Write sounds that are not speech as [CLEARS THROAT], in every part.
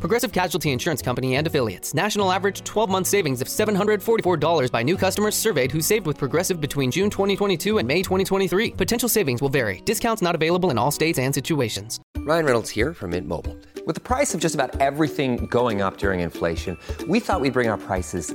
Progressive Casualty Insurance Company and affiliates. National average 12 month savings of $744 by new customers surveyed who saved with Progressive between June 2022 and May 2023. Potential savings will vary. Discounts not available in all states and situations. Ryan Reynolds here from Mint Mobile. With the price of just about everything going up during inflation, we thought we'd bring our prices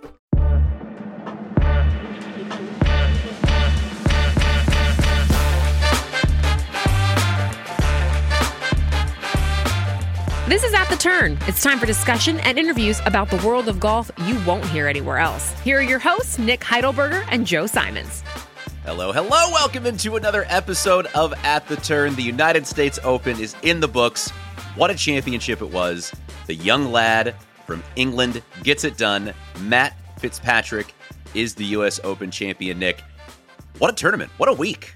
This is At the Turn. It's time for discussion and interviews about the world of golf you won't hear anywhere else. Here are your hosts, Nick Heidelberger and Joe Simons. Hello, hello. Welcome into another episode of At the Turn. The United States Open is in the books. What a championship it was. The young lad from England gets it done. Matt Fitzpatrick is the U.S. Open champion, Nick. What a tournament. What a week.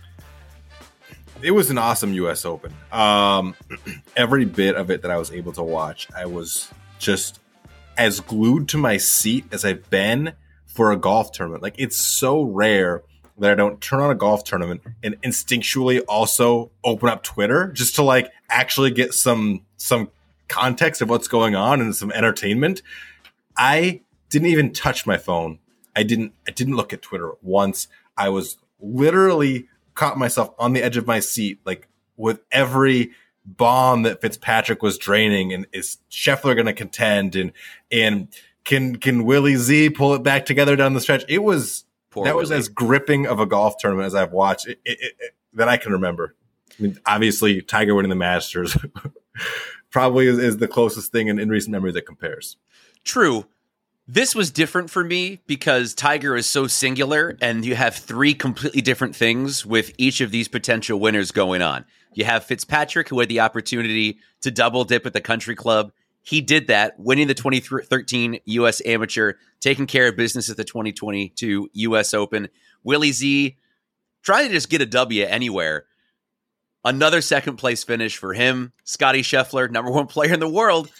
It was an awesome U.S. Open. Um, [CLEARS THROAT] every bit of it that I was able to watch, I was just as glued to my seat as I've been for a golf tournament. Like it's so rare that I don't turn on a golf tournament and instinctually also open up Twitter just to like actually get some some context of what's going on and some entertainment. I didn't even touch my phone. I didn't I didn't look at Twitter once. I was literally caught myself on the edge of my seat, like with every bomb that Fitzpatrick was draining, and is Scheffler going to contend, and and can can Willie Z pull it back together down the stretch? It was Poor that was as gripping of a golf tournament as I've watched it, it, it- that I can remember. I mean, obviously, Tiger winning the Masters [LAUGHS] probably is, is the closest thing in, in recent memory that compares. True. This was different for me because Tiger is so singular and you have three completely different things with each of these potential winners going on. You have Fitzpatrick, who had the opportunity to double dip at the country club. He did that, winning the 2013 U.S. Amateur, taking care of business at the 2022 U.S. Open. Willie Z trying to just get a W anywhere. Another second place finish for him. Scotty Scheffler, number one [LAUGHS] player in the world,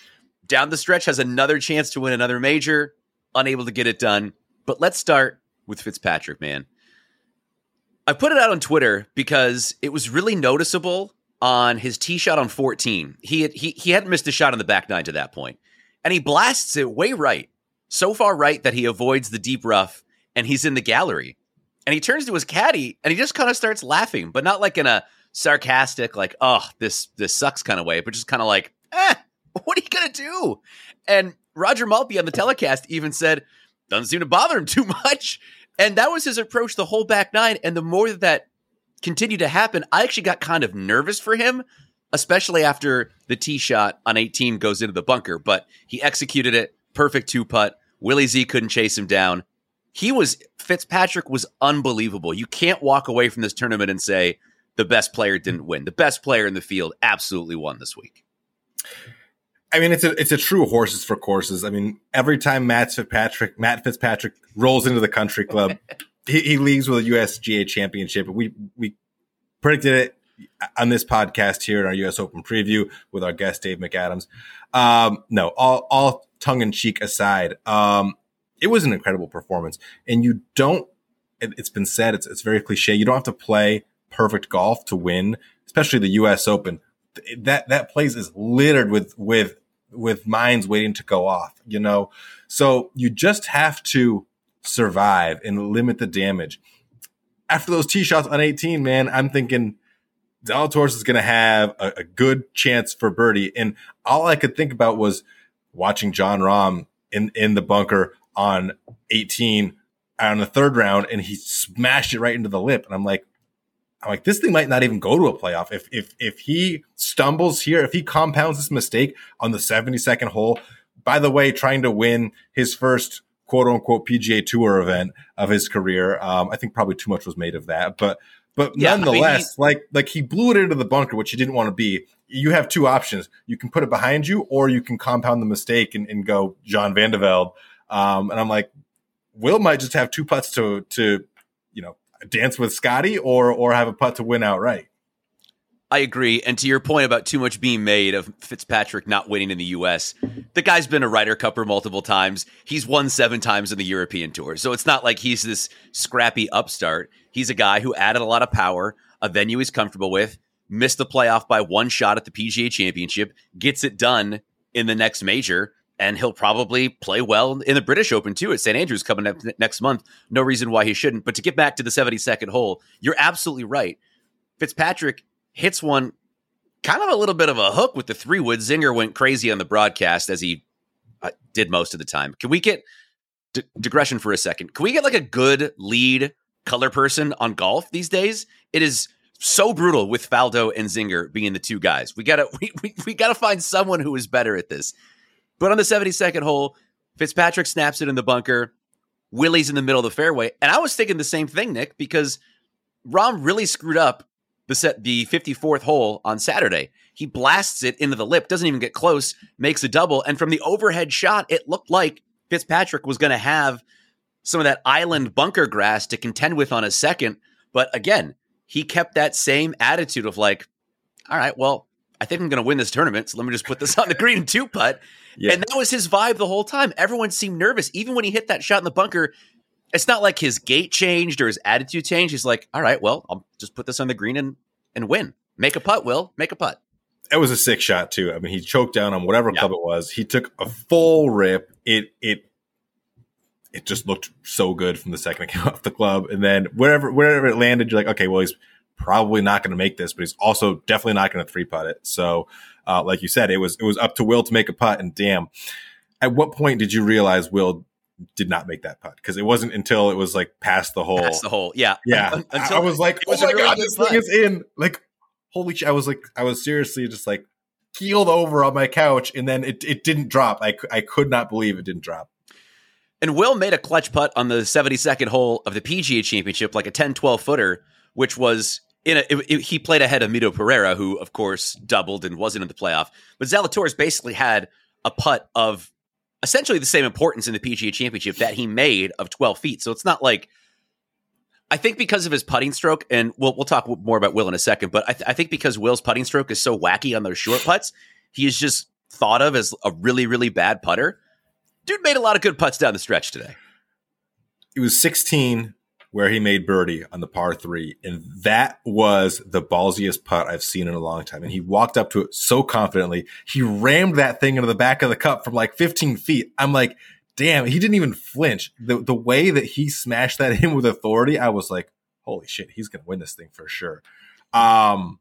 down the stretch has another chance to win another major, unable to get it done. But let's start with Fitzpatrick, man. I put it out on Twitter because it was really noticeable on his tee shot on 14. He had, he he hadn't missed a shot on the back nine to that point, and he blasts it way right, so far right that he avoids the deep rough, and he's in the gallery. And he turns to his caddy and he just kind of starts laughing, but not like in a sarcastic, like "oh this this sucks" kind of way, but just kind of like, "eh, [LAUGHS] what are you gonna do?" And Roger Maltbie on the telecast even said, "Doesn't seem to bother him [LAUGHS] too much." And that was his approach the whole back nine. And the more that that continued to happen, I actually got kind of nervous for him, especially after the tee shot on 18 goes into the bunker. But he executed it, perfect two putt. Willie Z couldn't chase him down. He was Fitzpatrick was unbelievable. You can't walk away from this tournament and say the best player didn't win. The best player in the field absolutely won this week. I mean, it's a it's a true horses for courses. I mean, every time Matt Fitzpatrick Matt Fitzpatrick rolls into the country club, [LAUGHS] he, he leaves with a USGA championship. We we predicted it on this podcast here in our U.S. Open preview with our guest Dave McAdams. Um, no, all all tongue in cheek aside, um, it was an incredible performance, and you don't. It, it's been said it's it's very cliche. You don't have to play perfect golf to win, especially the U.S. Open. That that place is littered with with with minds waiting to go off. You know, so you just have to survive and limit the damage. After those tee shots on 18, man, I'm thinking Zalatoris is going to have a, a, good chance for birdie. And all I could think about was watching Jon Rahm in, in the bunker on 18 on the third round, and he smashed it right into the lip. And I'm like, I'm like, this thing might not even go to a playoff. If if if he stumbles here, if he compounds this mistake on the 72nd hole, by the way, trying to win his first quote unquote PGA Tour event of his career. Um, I think probably too much was made of that, but but yeah, nonetheless, I mean, he, like like he blew it into the bunker, which he didn't want to be. You have two options: you can put it behind you, or you can compound the mistake and, and go Jean Van de Velde. Um, and I'm like, Will might just have two putts to to you know dance with Scotty, or or have a putt to win outright. I agree. And to your point about too much being made of Fitzpatrick not winning in the U.S., the guy's been a Ryder Cupper multiple times. He's won seven times in the European Tour. So it's not like he's this scrappy upstart. He's a guy who added a lot of power, a venue he's comfortable with, missed the playoff by one shot at the PGA Championship, gets it done in the next major, and he'll probably play well in the British Open too at St. Andrews coming up next month. No reason why he shouldn't. But to get back to the 72nd hole, you're absolutely right. Fitzpatrick hits one kind of a little bit of a hook with the three wood. Zinger went crazy on the broadcast as he uh, did most of the time. Can we get d- digression for a second? Can we get like a good lead color person on golf these days? It is so brutal with Faldo and Zinger being the two guys. We gotta [LAUGHS] we, we, we gotta find someone who is better at this. But on the 72nd hole, Fitzpatrick snaps it in the bunker. Willie's in the middle of the fairway. And I was thinking the same thing, Nick, because Rahm really screwed up the set the 54th hole on Saturday. He blasts it into the lip, doesn't even get close, makes a double, and from the overhead shot, it looked like Fitzpatrick was going to have some of that island bunker grass to contend with on a second. But again, he kept that same attitude of like, all right, well, I think I'm going to win this tournament, so let me just put this [LAUGHS] on the green two putt. Yeah. And that was his vibe the whole time. Everyone seemed nervous, even when he hit that shot in the bunker it's not like his gait changed or his attitude changed. He's like, all right, well, I'll just put this on the green and and win. Make a putt, Will. Make a putt. It was a sick shot too. I mean, he choked down on whatever club it was. He took a full rip. It it it just looked so good from the second [LAUGHS] it came off the club, and then wherever wherever it landed, you're like, okay, well, he's probably not going to make this, but he's also definitely not going to three putt it. So, uh, like you said, it was it was up to Will to make a putt, and damn, at what point did you realize Will did not make that putt because it wasn't until it was like past the hole. Past the hole, yeah, yeah. until I was like, was oh my really god, this putt. thing is in! Like, holy shit! I was like, I was seriously just like keeled over on my couch, and then it it didn't drop. I I could not believe it didn't drop. And Will made a clutch putt on the 72nd hole of the PGA Championship, like a 10 12 footer, which was in a, it, it, he played ahead of Mito Pereira, who of course doubled and wasn't in the playoff. But Zalatoris basically had a putt of essentially the same importance in the PGA Championship that he made of 12 feet. So it's not like I think because of his putting stroke, and we'll we'll talk more about Will in a second, but I, th- I think because Will's putting stroke is so wacky on those short putts, he is just thought of as a really really bad putter. Dude made a lot of good putts down the stretch today. He was 16 where he made birdie on the par three. And that was the ballsiest putt I've seen in a long time. And he walked up to it so confidently. He rammed that thing into the back of the cup from like 15 feet. I'm like, damn, he didn't even flinch. The, the way that he smashed that [LAUGHS] in with authority, I was like, holy shit, he's going to win this thing for sure. Um,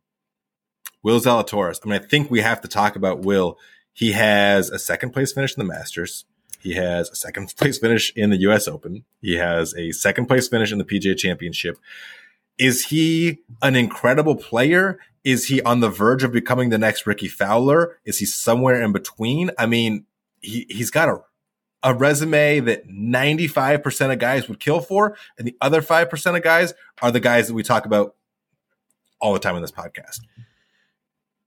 Will Zalatoris. I mean, I think we have to talk about Will. He has a second place finish in the Masters. He has a second place finish in the US Open. He has a second place finish in the PGA Championship. Is he an incredible player? Is he on the verge of becoming the next Rickie Fowler? Is he somewhere in between? I mean, he, he's got a, a resume that 95% of guys would kill for. And the other 5% of guys are the guys that we talk about all the time in this podcast.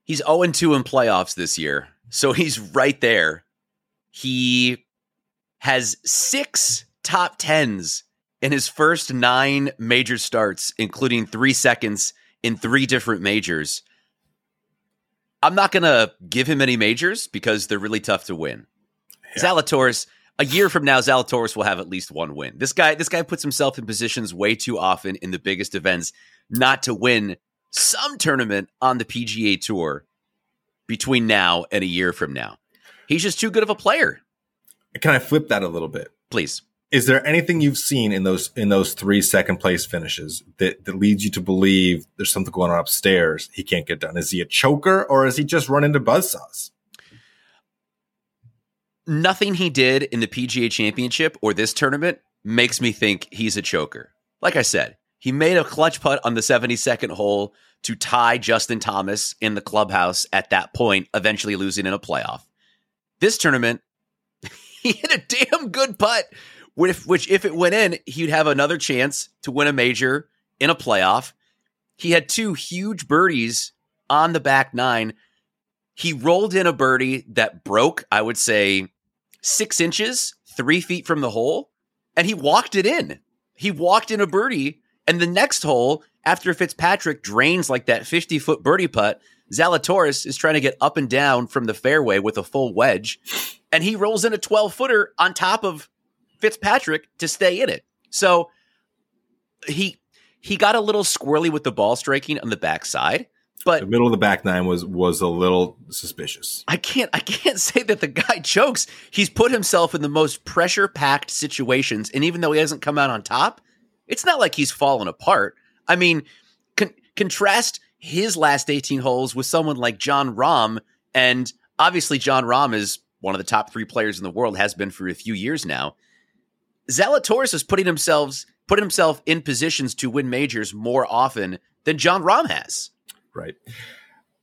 He's 0 2 in playoffs this year. So he's right there. He has six top tens in his first nine major starts, including three seconds in three different majors. I'm not going to give him any majors because they're really tough to win. Yeah. Zalatoris, a year from now, Zalatoris will have at least one win. This guy, this guy puts himself in positions way too often in the biggest events not to win some tournament on the PGA Tour between now and a year from now. He's just too good of a player. Can I flip that a little bit? Please. is there anything you've seen in those in those three second place finishes that, that leads you to believe there's something going on upstairs he can't get done is he a choker or is he just run into buzzsaws nothing he did in the pga championship or this tournament makes me think he's a choker like i said he made a clutch putt on the 72nd hole to tie justin thomas in the clubhouse at that point eventually losing in a playoff this tournament he hit a damn good putt which, which if it went in, he'd have another chance to win a major in a playoff. He had two huge birdies on the back nine. He rolled in a birdie that broke, I would say, six inches, three feet from the hole, and he walked it in. He walked in a birdie, and the next hole, after Fitzpatrick drains like that 50 foot birdie putt, Zalatoris is trying to get up and down from the fairway with a full wedge, and he rolls in a 12 footer on top of Fitzpatrick to stay in it. So he he got a little squirrely with the ball striking on the backside. But the middle of the back nine was was a little suspicious. I can't I can't [LAUGHS] say that the guy chokes. He's put himself in the most pressure packed situations, and even though he hasn't come out on top, it's not like he's fallen apart. I mean, con- contrast his last eighteen holes with someone like Jon Rahm, and obviously Jon Rahm is one of the top three players in the world, has been for a few years now. Zalatoris is putting himself putting himself in positions to win majors more often than Jon Rahm has. Right.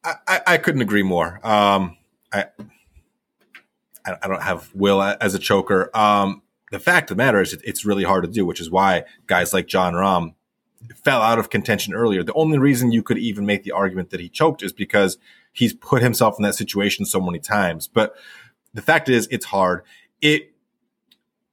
I, I, I couldn't agree more. Um, I I don't have Will as a choker. Um, the fact of the matter is, it's really hard to do, which is why guys like Jon Rahm fell out of contention earlier. The only reason you could even make the argument that he choked is because he's put himself in that situation so many times. But the fact is, it's hard. It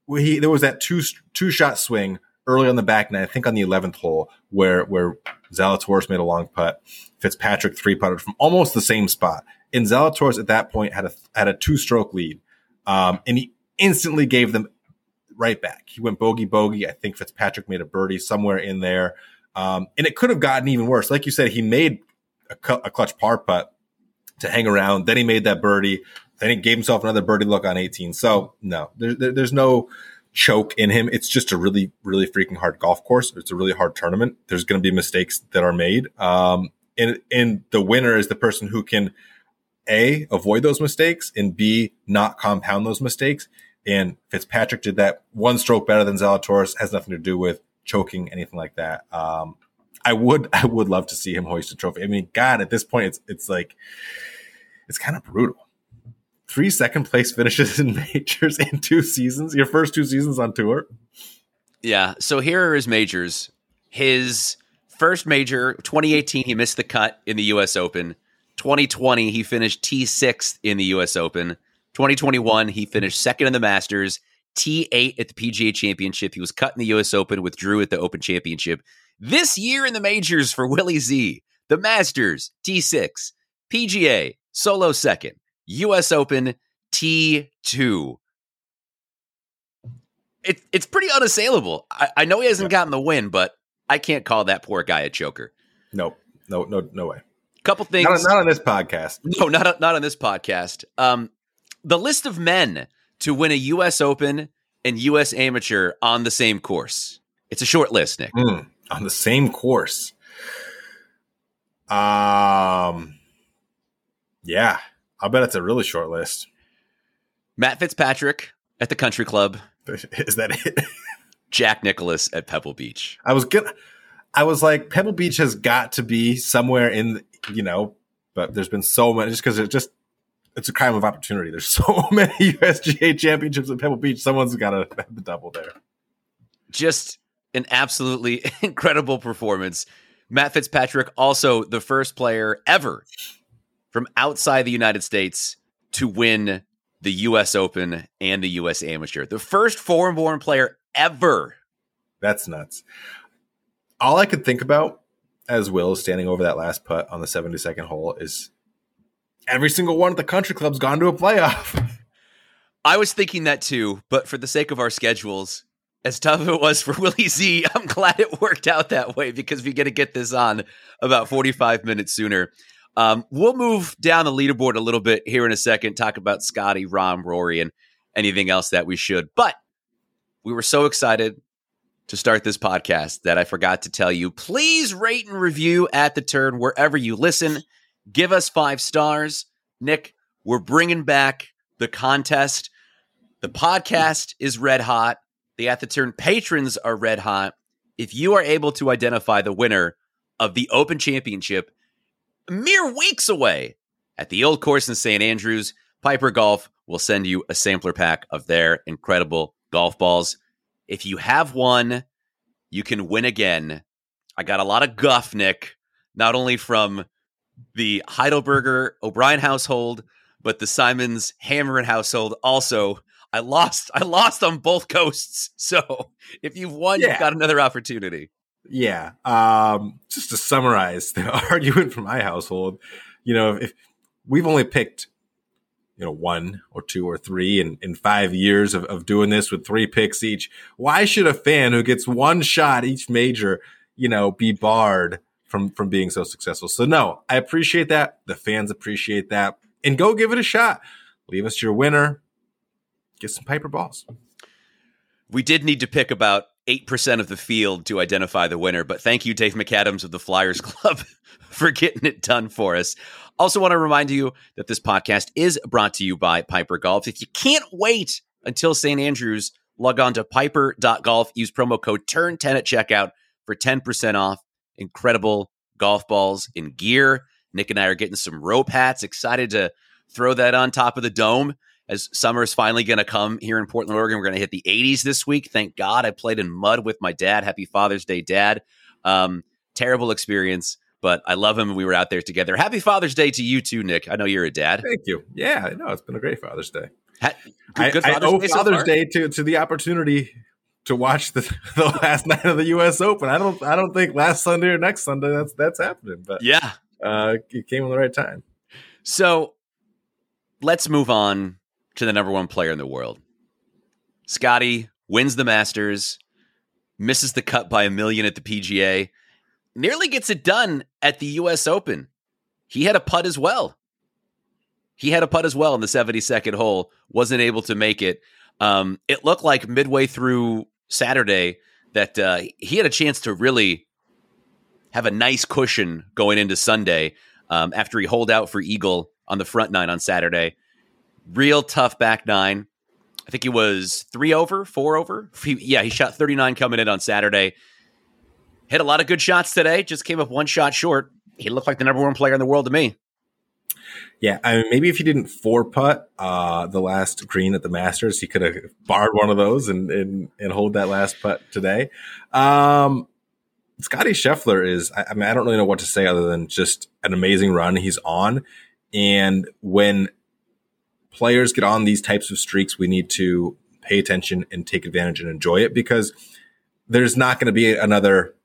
he there was that two two shot swing early on the back nine, I think on the eleventh hole, where where Zalatoris made a long putt, Fitzpatrick three putted from almost the same spot, and Zalatoris at that point had a had a two stroke lead, um, and he instantly gave them right back. He went bogey bogey. I think Fitzpatrick made a birdie somewhere in there, um, and it could have gotten even worse. Like you said, he made a, cu- a clutch par putt to hang around. Then he made that birdie. Then he gave himself another birdie look on 18. So no, there, there, there's no choke in him. It's just a really, really freaking hard golf course. It's a really hard tournament. There's going to be mistakes that are made. Um, and, and the winner is the person who can a avoid those mistakes and b not compound those mistakes. And Fitzpatrick did that one stroke better than Zalatoris. Has nothing to do with choking, anything like that. Um, I would, [LAUGHS] I would love to see him hoist a trophy. I mean, God, at this point, it's, it's like, it's kind of brutal three second place [LAUGHS] finishes in majors in two seasons, your first two seasons on tour. Yeah. So here are his majors. His first major, 2018, he missed the cut in the U.S. Open. 2020, he finished T6th in the U.S. Open. 2021, he finished second in the Masters, T8 at the PGA Championship. He was cut in the U.S. Open, withdrew at the Open Championship. This year in the majors for Willie Z, the Masters, T6, PGA, solo second. U.S. Open T2. It, it's pretty unassailable. I, I know he hasn't yeah. gotten the win, but I can't call that poor guy a choker. Nope. No, no, no way. Couple things. Not, not on this podcast. No, not, not on this podcast. Um, the list of men to win a U.S. Open and U.S. Amateur on the same course. It's a short list, Nick. Mm, on the same course. Um, yeah, I bet it's a really short list. Matt Fitzpatrick at the Country Club. [LAUGHS] Is that it? Jack Nicklaus at Pebble Beach. I was good. I was like, Pebble Beach has got to be somewhere in, you know, but there's been so many just because it just it's a crime of opportunity. There's [LAUGHS] so many USGA championships at Pebble Beach. Someone's got to have the double there. Just an absolutely [LAUGHS] incredible performance. Matt Fitzpatrick, also the first player ever from outside the United States to win the U.S. Open and the U.S. Amateur. The first foreign born player ever. That's nuts. All I could think about as Will standing over that last putt on the 72nd hole is every single one of the country club's gone to a playoff. I was thinking that too, but for the sake of our schedules, as tough as it was for [LAUGHS] Willie Z, I'm glad it worked out that way because we get to get this on about 45 minutes sooner. Um, we'll move down the leaderboard a little bit here in a second, talk about Scotty, Rahm, Rory, and anything else that we should. But we were so excited to start this podcast that I forgot to tell you. Please rate and review at the turn wherever you listen. Give us five stars. Nick, we're bringing back the contest. The podcast is red hot. The At the Turn patrons are red hot. If you are able to identify the winner of the Open Championship mere weeks away at the old course in St. Andrews, Piper Golf will send you a sampler pack of their incredible golf balls. If you have one, you can win again. I got a lot of guff, Nick, not only from the Heidelberger O'Brien household, but the Simons Hammerin household also. I lost. I lost on both coasts. [LAUGHS] So if you've won, yeah. you've got another opportunity. Yeah. Um, just to summarize the [LAUGHS] argument from my household, you know, if we've only picked you know, one or two or three in, in five years of, of doing this with three picks each. Why should a fan who gets one shot each major, you know, be barred from, from being so successful? So no, I appreciate that. The fans appreciate that and go give it a shot. Leave us your winner. Get some Piper balls. We did need to pick about 8% of the field to identify the winner, but thank you, Dave McAdams of the Flyers [LAUGHS] Club, for getting it done for us. Also, want to remind you that this podcast is brought to you by Piper Golf. If you can't wait until St. Andrews, log on to piper.golf, use promo code TURN10 at checkout for 10% off. Incredible golf balls and gear. Nick and I are getting some rope hats. Excited to throw that on top of the dome as summer is finally going to come here in Portland, Oregon. We're going to hit the 80s this week. Thank God I played in mud with my dad. Happy Father's Day, Dad. Um, terrible experience but I love him and we were out there together. Happy Father's Day to you too, Nick. I know you're a dad. Thank you. Yeah, I know it's been a great Father's Day. Ha- good, good Father's I, owe Day Father's so Day to, to the opportunity to watch the, [LAUGHS] the last night of the U.S. Open. I don't I don't think last Sunday or next Sunday that's that's happening, but yeah, uh, it came in the right time. So let's move on to the number one player in the world. Scotty wins the Masters, misses the cut by a million at the PGA nearly gets it done at the US Open. He had a putt as well. He had a putt as well in the 72nd hole, wasn't able to make it. Um, it looked like midway through Saturday that uh, he had a chance to really have a nice cushion going into Sunday um, after he holed out for Eagle on the front nine on Saturday. Real tough back nine. I think he was three over, four over. He, yeah, he shot 39 coming in on Saturday hit a lot of good shots today. Just came up one shot short. He looked like the number one player in the world to me. Yeah, I mean, maybe if he didn't four putt uh, the last green at the Masters, he could have barred one of those and and, and hold that last putt today. Um, Scotty Scheffler is, I, I mean, I don't really know what to say other than just an amazing run he's on. And when players get on these types of streaks, we need to pay attention and take advantage and enjoy it because there's not going to be another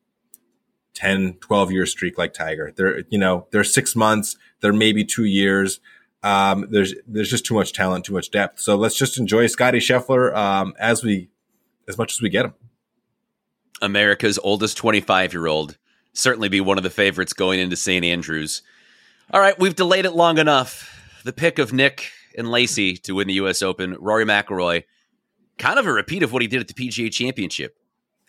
10, 12 year streak like Tiger. They're, you know, they're six months, they're maybe two years. Um, there's, there's just too much talent, too much depth. So let's just enjoy Scotty Scheffler, um, as we, as much as we get him. America's oldest 25 year old. Certainly be one of the favorites going into St. Andrews. All right, we've delayed it long enough. The pick of Nick and Lacey to win the U.S. Open, Rory McIlroy, kind of a repeat of what he did at the PGA Championship.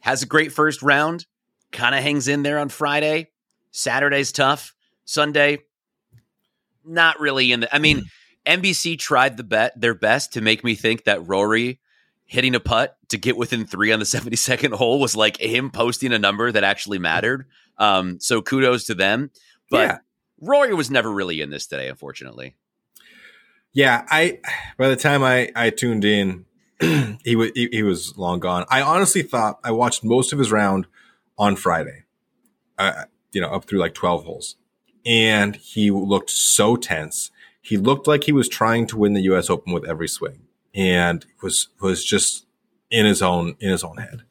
Has a great first round, kind of hangs in there on Friday. Saturday's tough. Sunday, not really in the. I mean, NBC tried the bet their best to make me think that Rory hitting a putt to get within three on the [LAUGHS] 72nd hole was like him posting a number that actually mattered. Um, so kudos to them. But yeah. Rory was never really in this today, unfortunately. Yeah, I by the time I I tuned in, [CLEARS THROAT] he was he, he was long gone. I honestly thought I watched most of his round on Friday, uh, you know, up through like 12 holes. And he looked so tense. He looked like he was trying to win the US Open with every swing and was, was just in his own, in his own head.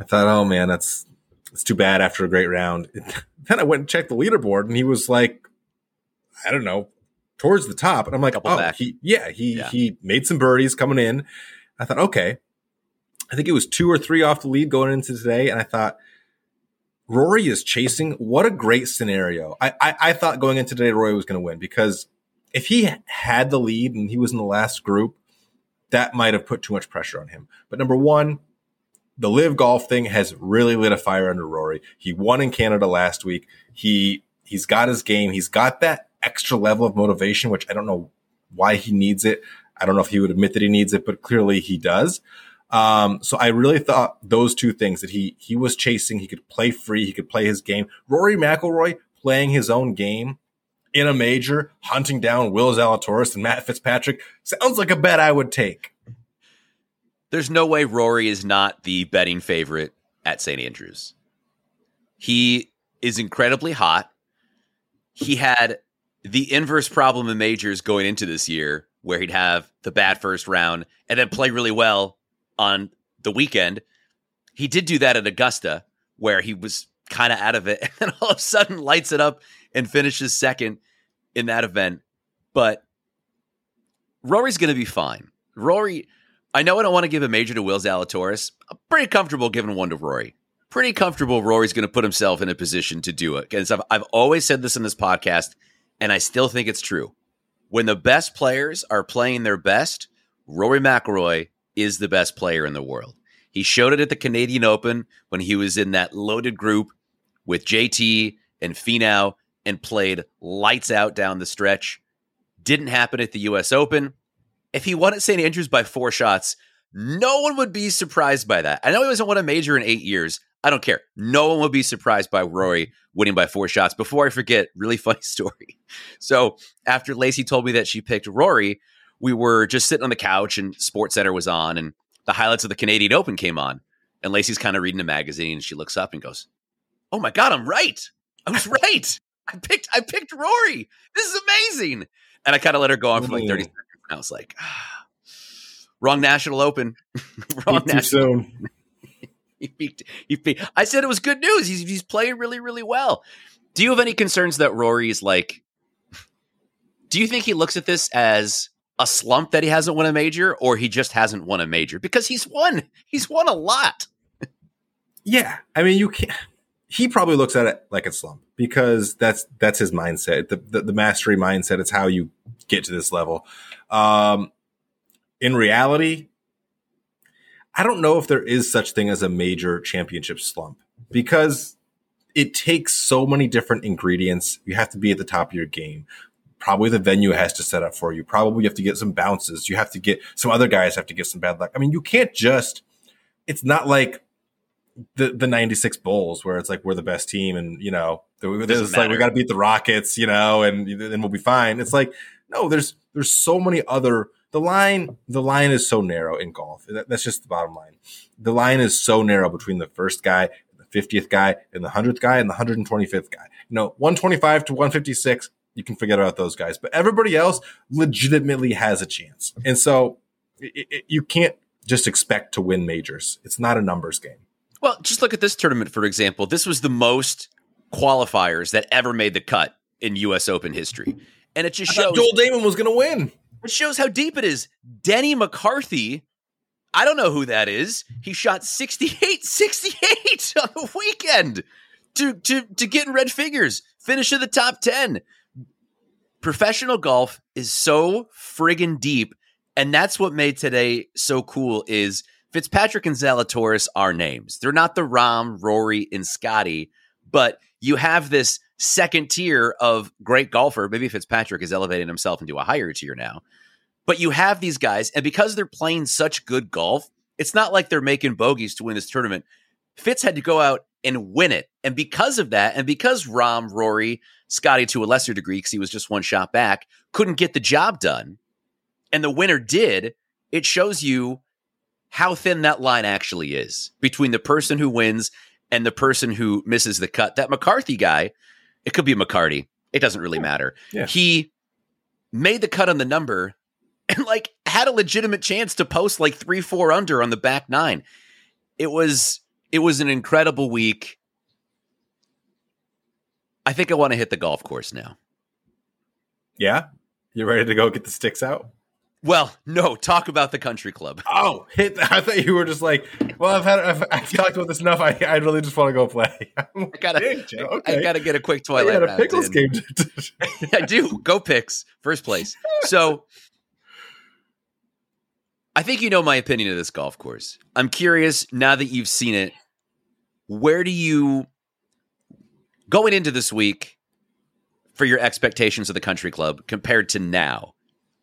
I thought, oh man, that's, it's too bad after a great round. [LAUGHS] then I went and checked the leaderboard and he was like, I don't know, towards the top. And I'm like, oh, back. he, yeah, he, yeah. he made some birdies coming in. I thought, okay. I think it was two or three off the lead going into today. And I thought, Rory is chasing. What a great scenario. I, I, I thought going into today, Rory was going to win because if he had the lead and he was in the last group, that might have put too much pressure on him. But number one, the LIV golf thing has really lit a fire under Rory. He won in Canada last week. He he's got his game. He's got that extra level of motivation, which I don't know why he needs it. I don't know if he would admit that he needs it, but clearly he does. Um, so I really thought those two things that he he was chasing, he could play free, he could play his game. Rory McIlroy playing his own game in a major, hunting down Will Zalatoris and Matt Fitzpatrick sounds like a bet I would take. There's no way Rory is not the betting favorite at St. Andrews. He is incredibly hot. He had the inverse problem in majors going into this year, where he'd have the bad first round and then play really well on the weekend. He did do that at Augusta, where he was kind of out of it, [LAUGHS] and then all of a sudden lights it up and finishes second in that event. But Rory's going to be fine. Rory, I know I don't want to give a major to Will Zalatoris. I'm pretty comfortable giving one to Rory. Pretty comfortable Rory's going to put himself in a position to do it. Because I've, I've always said this in this podcast, and I still think it's true. When the best players are playing their best, Rory McIlroy is the best player in the world. He showed it at the Canadian Open when he was in that loaded group with JT and Finau and played lights out down the stretch. Didn't happen at the US Open. If he won at St. Andrews by four shots, no one would be surprised by that. I know he hasn't won a major in eight years. I don't care. No one would be surprised by Rory winning by four shots. Before I forget, really [LAUGHS] funny story. So after Lacey told me that she picked Rory, we were just sitting on the couch and SportsCenter was on and the highlights of the Canadian Open came on. And Lacey's kind of reading a magazine and she looks up and goes, Oh my God, I'm right. I was [LAUGHS] right. I picked I picked Rory. This is amazing. And I kind of let her go on for like 30 seconds. And I was like, ah, wrong national open. [LAUGHS] wrong Too soon. [LAUGHS] he peaked, he peaked. I said it was good news. He's he's playing really, really well. Do you have any concerns that Rory is like do you think he looks at this as a slump that he hasn't won a major or he just hasn't won a major? Because he's won. He's won a lot. Yeah. I mean, you can't he probably looks at it like a slump because that's that's his mindset, the, the, the mastery mindset. It's how you get to this level. Um, in reality, I don't know if there is such thing as a major championship slump because it takes so many different ingredients. You have to be at the top of your game. Probably the venue has to set up for you. Probably you have to get some bounces. You have to get some other guys have to get some bad luck. I mean, you can't just. It's not like the the 96 Bulls where it's like we're the best team and you know it's like we got to beat the Rockets, you know, and then we'll be fine. It's like no, there's there's so many other the line the line is so narrow in golf. That, that's just the bottom line. The line is so narrow between the first guy, the 50th guy, and the 100th guy and the 125th guy. You know, 125 to 156, you can forget about those guys, but everybody else legitimately has a chance. And so it, it, you can't just expect to win majors. It's not a numbers game. Well, just look at this tournament, for example. This was the most qualifiers that ever made the cut in U.S. Open history. And it just shows Joel Dahmen was going to win. It shows how deep it is. Denny McCarthy, I don't know who that is. He shot 68 68 [LAUGHS] on the weekend to, to, to get in red figures, finish in the top 10. Professional golf is so friggin' deep. And that's what made today so cool is Fitzpatrick and Zalatoris are names. They're not the Rahm, Rory, and Scotty, but you have this second tier of great golfer. Maybe Fitzpatrick is elevating himself into a higher tier now. But you have these guys, and because they're playing such good golf, it's not like they're making bogeys to win this tournament. Fitz had to go out and win it. And because of that, and because Rahm, Rory, Scotty to a lesser degree, because he was just one shot back, couldn't get the job done, and the winner did, it shows you how thin that line actually is between the person who wins and the person who misses the cut. That McCarthy guy, it could be McCarty. It doesn't really matter. Yeah. He made the cut on the number [LAUGHS] and like had a legitimate chance to post like three, four under on the back nine. It was it was an incredible week. I think I want to hit the golf course now. Yeah, you ready to go get the sticks out? Well, no, talk about the country club. Oh, hit! I thought you were just like, well, I've had, I've, I've talked about this enough. I, I really just want to go play. [LAUGHS] I gotta, okay. I gotta get a quick toilet. I got a pickles in. game. [LAUGHS] I do. Go picks, first place. So, I think you know my opinion of this golf course. I'm curious now that you've seen it, where do you going into this week for your expectations of the country club compared to now?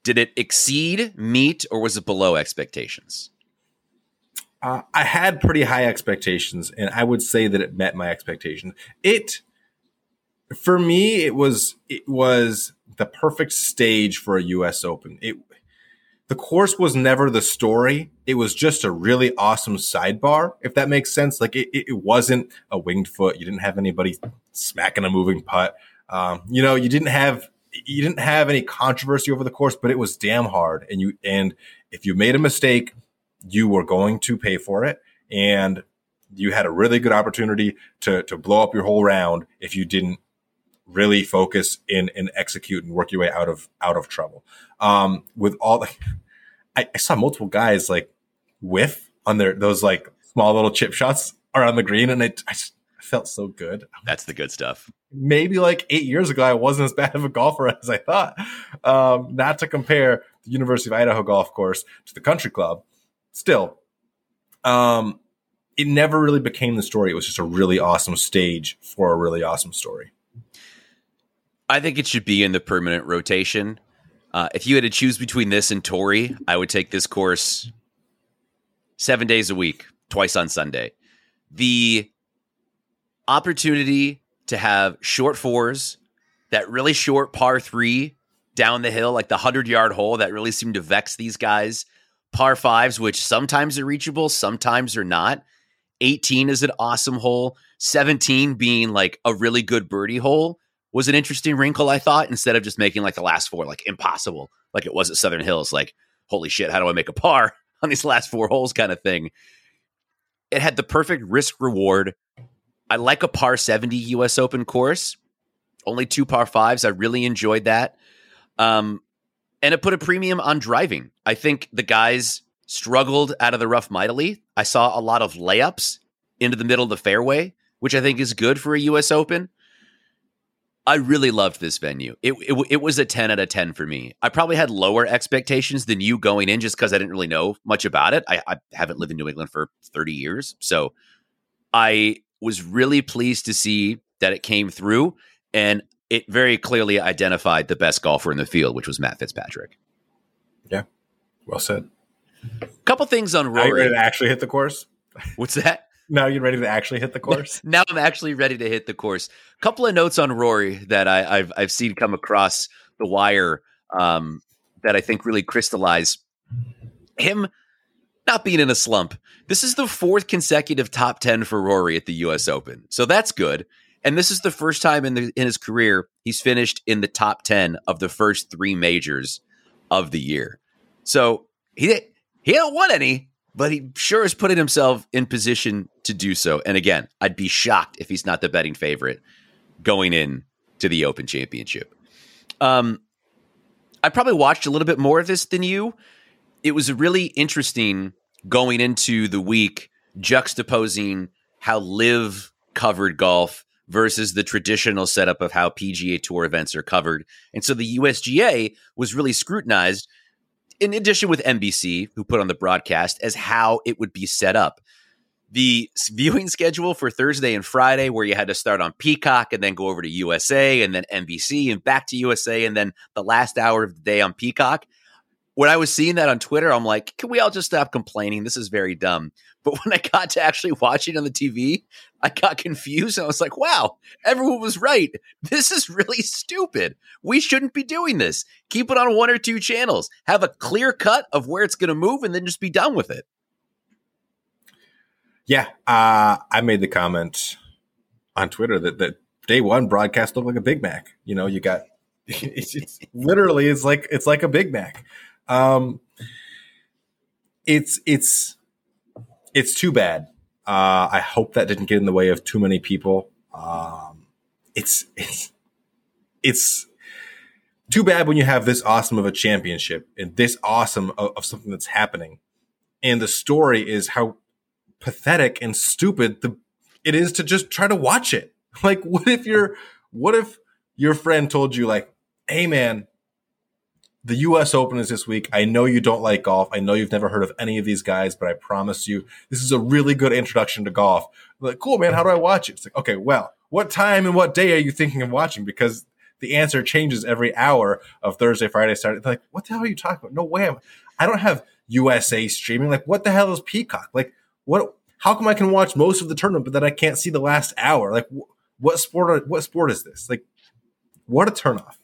Did it exceed, meet, or was it below expectations? Uh, I had pretty high expectations, and I would say that it met my expectations. It, for me, it was it was the perfect stage for a U.S. Open. It the course was never the story. It was just a really awesome sidebar, if that makes sense. Like it, it wasn't a winged foot. You didn't have anybody smacking a moving putt. Um, you know, you didn't have you didn't have any controversy over the course, but it was damn hard. And you and if you made a mistake, you were going to pay for it. And you had a really good opportunity to, to blow up your whole round if you didn't really focus in and execute and work your way out of, out of trouble. Um, with all the, I, I saw multiple guys like whiff on their, those like small little chip shots around the green. And it, I, just, felt so good. That's the good stuff. Maybe like eight years ago, I wasn't as bad of a golfer [LAUGHS] as I thought. Um, not to compare the University of Idaho golf course to the country club, still, um, it never really became the story. It was just a really awesome stage for a really awesome story. I think it should be in the permanent rotation. Uh, if you had to choose between this and Torrey, I would take this course seven days a week, twice on Sunday. The opportunity to have short fours, that really short par three down the hill, like the 100 yard hole that really seemed to vex these guys par fives, which sometimes are reachable, sometimes are not. 18 is an awesome hole. 17 being like a really good birdie hole was an interesting wrinkle, I thought, instead of just making like the last four like impossible, like it was at Southern Hills. Like, holy shit, how do I make a par [LAUGHS] on these last four holes kind of thing? It had the perfect risk reward. I like a par 70 US Open course, only two par fives. I really enjoyed that. Um, and it put a premium on driving. I think the guys struggled out of the rough mightily. I saw a lot of layups into the middle of the fairway, which I think is good for a U.S. Open. I really loved this venue. It, it, it was a 10 out of 10 for me. I probably had lower expectations than you going in just because I didn't really know much about it. I, I haven't lived in New England for 30 years. So I was really pleased to see that it came through. And it very clearly identified the best golfer in the field, which was Matt Fitzpatrick. Yeah, well said. Couple things on Rory. Are you ready to actually hit the course? What's that? Now you're ready to actually hit the course. [LAUGHS] now I'm actually ready to hit the course. Couple of notes on Rory that I, have I've seen come across the wire um, that I think really crystallize him not being in a slump. This is the fourth consecutive top ten for Rory at the U.S. Open, so that's good. And this is the first time in the in his career he's finished in the top 10 of the first 3 majors of the year. So, he he hasn't won any, but he sure is putting himself in position to do so. And again, I'd be shocked if he's not the betting favorite going in to the Open Championship. Um I probably watched a little bit more of this than you. It was really interesting going into the week juxtaposing how LIV covered golf versus the traditional setup of how PGA Tour events are covered. And so the USGA was really scrutinized, in addition with NBC, who put on the broadcast, as how it would be set up. The viewing [LAUGHS] schedule for Thursday and Friday, where you had to start on Peacock and then go over to USA and then NBC and back to USA and then the last hour of the day on Peacock. When I was seeing that on Twitter, I'm like, can we all just stop complaining? This is very dumb. [LAUGHS] But when I got to actually watching on the TV, I got confused and I was like, wow, everyone was right. This is really stupid. We shouldn't be doing this. Keep it on one or two channels. Have a clear cut of where it's going to move and then just be done with it. Yeah. Uh, I made the comment on Twitter that, that day one broadcast looked like a Big Mac. You know, you got [LAUGHS] it's, it's literally it's like it's like a Big Mac. Um, it's it's it's too bad. Uh, I hope that didn't get in the way of too many people. Um, it's it's it's too bad when you have this awesome of a championship and this awesome of, of something that's happening, and the story is how pathetic and stupid the it is to just try to watch it. [LAUGHS] Like, what if your what if your friend told you like, "Hey, man, the U.S. Open is this week. I know you don't like golf. I know you've never heard of any of these guys, but I promise you, this is a really good introduction to golf. like, cool, man. How do I watch it? It's like, okay, well, what time and what day are you thinking of watching? Because the answer changes every hour of Thursday, Friday, Saturday. Like, what the hell are you talking about? No way. I don't have USA streaming. Like, what the hell is Peacock? Like, what? How come I can watch most of the tournament, but then I can't see the last hour? Like, wh- what sport? What sport is this? Like, what a turnoff.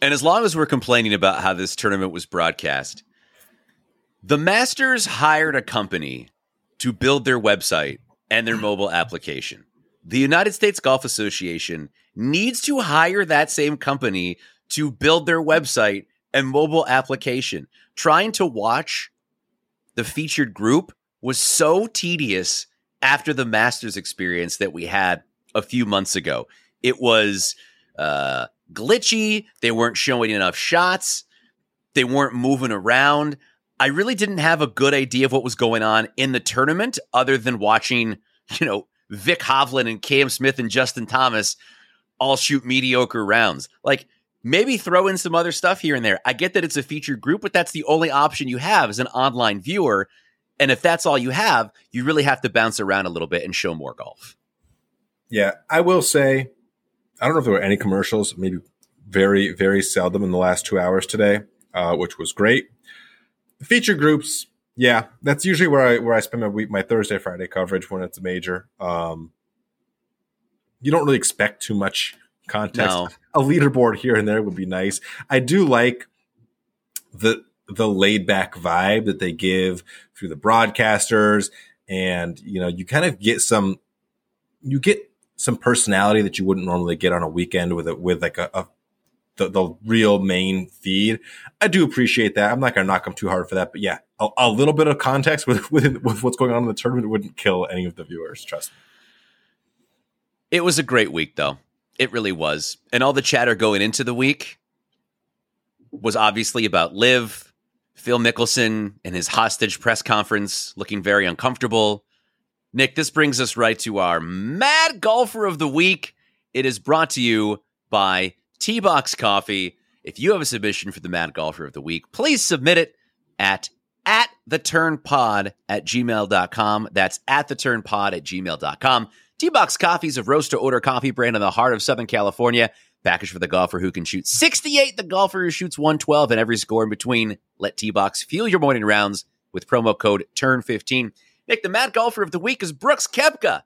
And as long as we're complaining about how this tournament was broadcast, the Masters hired a company to build their website and their mobile application. The United States Golf Association needs to hire that same company to build their website and mobile application. Trying to watch the featured group was so tedious after the Masters experience that we had a few months ago. It was uh, glitchy. They weren't showing enough shots. They weren't moving around. I really didn't have a good idea of what was going on in the tournament other than watching, you know, Vic Hovland and Cam Smith and Justin Thomas all shoot mediocre rounds. Like maybe throw in some other stuff here and there. I get that it's a featured group, but that's the only option you have as an online viewer. And if that's all you have, you really have to bounce around a little bit and show more golf. Yeah, I will say I don't know if there were any commercials, maybe very, very seldom in the last two hours today, uh, which was great. Feature groups, yeah, that's usually where I where I spend my week, my Thursday, Friday coverage when it's a major. Um, you don't really expect too much context. No. A leaderboard here and there would be nice. I do like the the laid back vibe that they give through the broadcasters, and you know, you kind of get some you get some personality that you wouldn't normally get on a weekend with a, with like a, a the, the real main feed. I do appreciate that. I'm not going to knock them too hard for that, but yeah, a, a little bit of context with, [LAUGHS] with, with what's going on in the tournament wouldn't kill any of the viewers. Trust me. It was a great week, though. It really was. And all the chatter going into the week was obviously about LIV, Phil Mickelson, in his hostage press conference looking very uncomfortable. Nick, this brings us right to our Mad Golfer of the Week. It is brought to you by T Box Coffee. If you have a submission for the Mad Golfer of the Week, please submit it at at the turn pod at gmail.com. That's at the turn pod at gmail.com. T Box Coffee is a roast to order coffee brand in the heart of Southern California. Package for the golfer who can shoot 68, the golfer who shoots 112, and every score in between. Let T Box fuel your morning rounds with promo code TURN15. Nick, the mad golfer of the week is Brooks Koepka.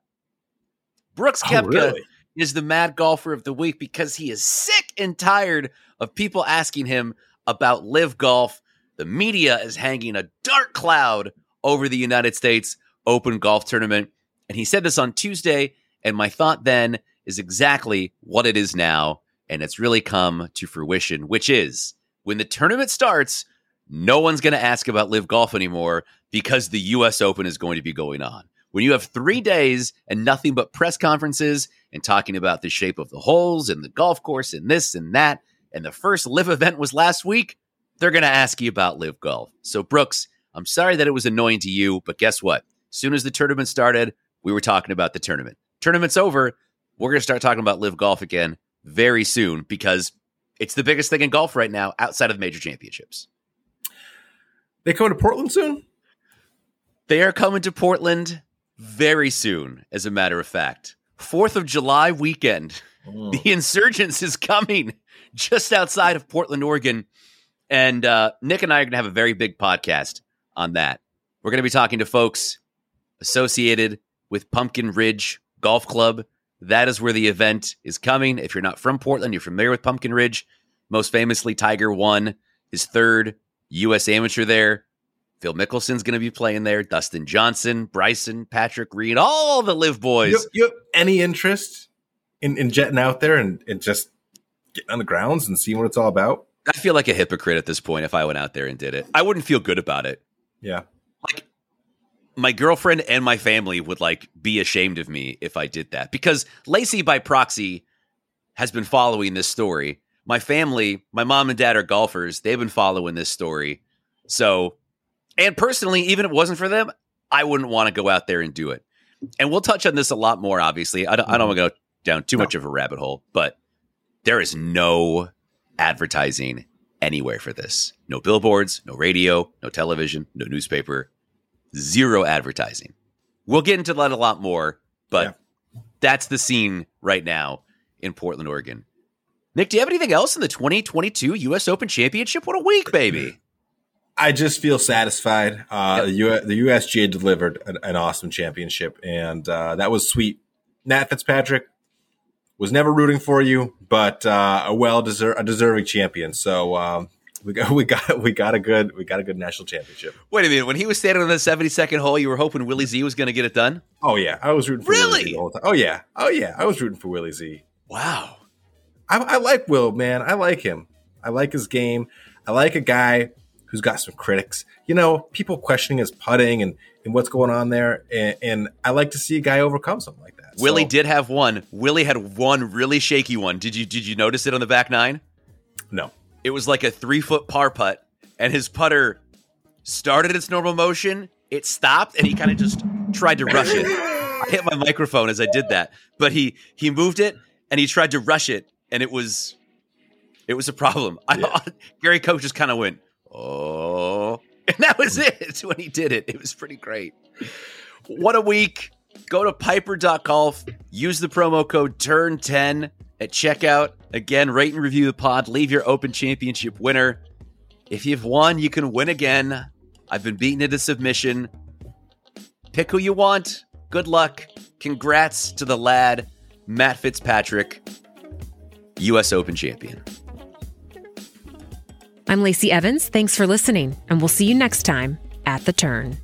Brooks Oh, Koepka really? is the mad golfer of the week because he is sick and tired of people asking him about LIV golf. The media is hanging a dark cloud over the United States Open Golf Tournament. And he said this on Tuesday. And my thought then is exactly what it is now. And it's really come to fruition, which is when the tournament starts, no one's going to ask about LIV golf anymore because the US Open is going to be going on. When you have three days and nothing but press conferences and talking about the shape of the holes and the golf course and this and that, and the first LIV event was last week, they're going to ask you about LIV golf. So, Brooks, I'm sorry that it was annoying to you, but guess what? As soon as the tournament started, we were talking about the tournament. Tournament's over. We're going to start talking about LIV golf again very soon because it's the biggest thing in golf right now outside of major championships. They coming to Portland soon? They are coming to Portland very soon, as a matter of fact. Fourth of July weekend. [LAUGHS] The Insurgents is coming just outside of Portland, Oregon. And uh, Nick and I are going to have a very big podcast on that. We're going to be talking to folks associated with Pumpkin Ridge Golf Club. That is where the event is coming. If you're not from Portland, you're familiar with Pumpkin Ridge. Most famously, Tiger won his third U.S. Amateur there. Phil Mickelson's going to be playing there. Dustin Johnson, Bryson, Patrick Reed, all the LIV boys. You, you have any interest in, in jetting out there and, and just getting on the grounds and seeing what it's all about? I feel like a hypocrite at this point if I went out there and did it. I wouldn't feel good about it. Yeah. My girlfriend and my family would like be ashamed of me if I did that because Lacey by proxy has been following this story. My family, my mom and dad are golfers. They've been following this story. So, and personally, even if it wasn't for them, I wouldn't want to go out there and do it. And we'll touch on this a lot more, obviously. I don't, I don't want to go down too much of a rabbit hole, but there is no advertising anywhere for this. No billboards, no radio, no television, no newspaper, zero advertising. We'll get into that a lot more, but that's the scene right now in Portland, Oregon. Nick, do you have anything else in the 2022 U.S. Open Championship? What a week, baby! I just feel satisfied. Uh, the, U- the USGA delivered an, an awesome championship, and uh, that was sweet. Matt Fitzpatrick was never rooting for you, but uh, a well deserving champion. So um, [LAUGHS] we got, we got, we got a good, we got a good national championship. Wait a minute. When he was standing on the 72nd hole, you were hoping Willie Z was going to get it done? Oh yeah, I was rooting for Really? Willie Z the whole time. Oh yeah, oh yeah, I was rooting for Willie Z. Wow. I, I like Will, man. I like him. I like his game. I like a guy who's got some critics. You know, people questioning his putting and, and what's going on there. And, and I like to see a guy overcome something like that. Willie So, did have one. Willie had one really shaky one. Did you did you notice it on the back nine? No. It was like a three foot par putt, and his putter started its normal motion. It stopped, and he kind of just tried to rush it. I hit my microphone as I did that, but he he moved it and he tried to rush it, and it was it was a problem. I, Gary Koch just kind of went oh, and that was mm. it [LAUGHS] when he did it. It was pretty great. What a week. Go to piper.golf, use the promo code TURN10 at checkout. Again, rate and review the pod, leave your open championship winner. If you've won, you can win again. I've been beaten into submission. Pick who you want. Good luck. Congrats to the lad, Matt Fitzpatrick, U.S. Open champion. I'm Lacey Evans. Thanks for listening, and we'll see you next time at the turn.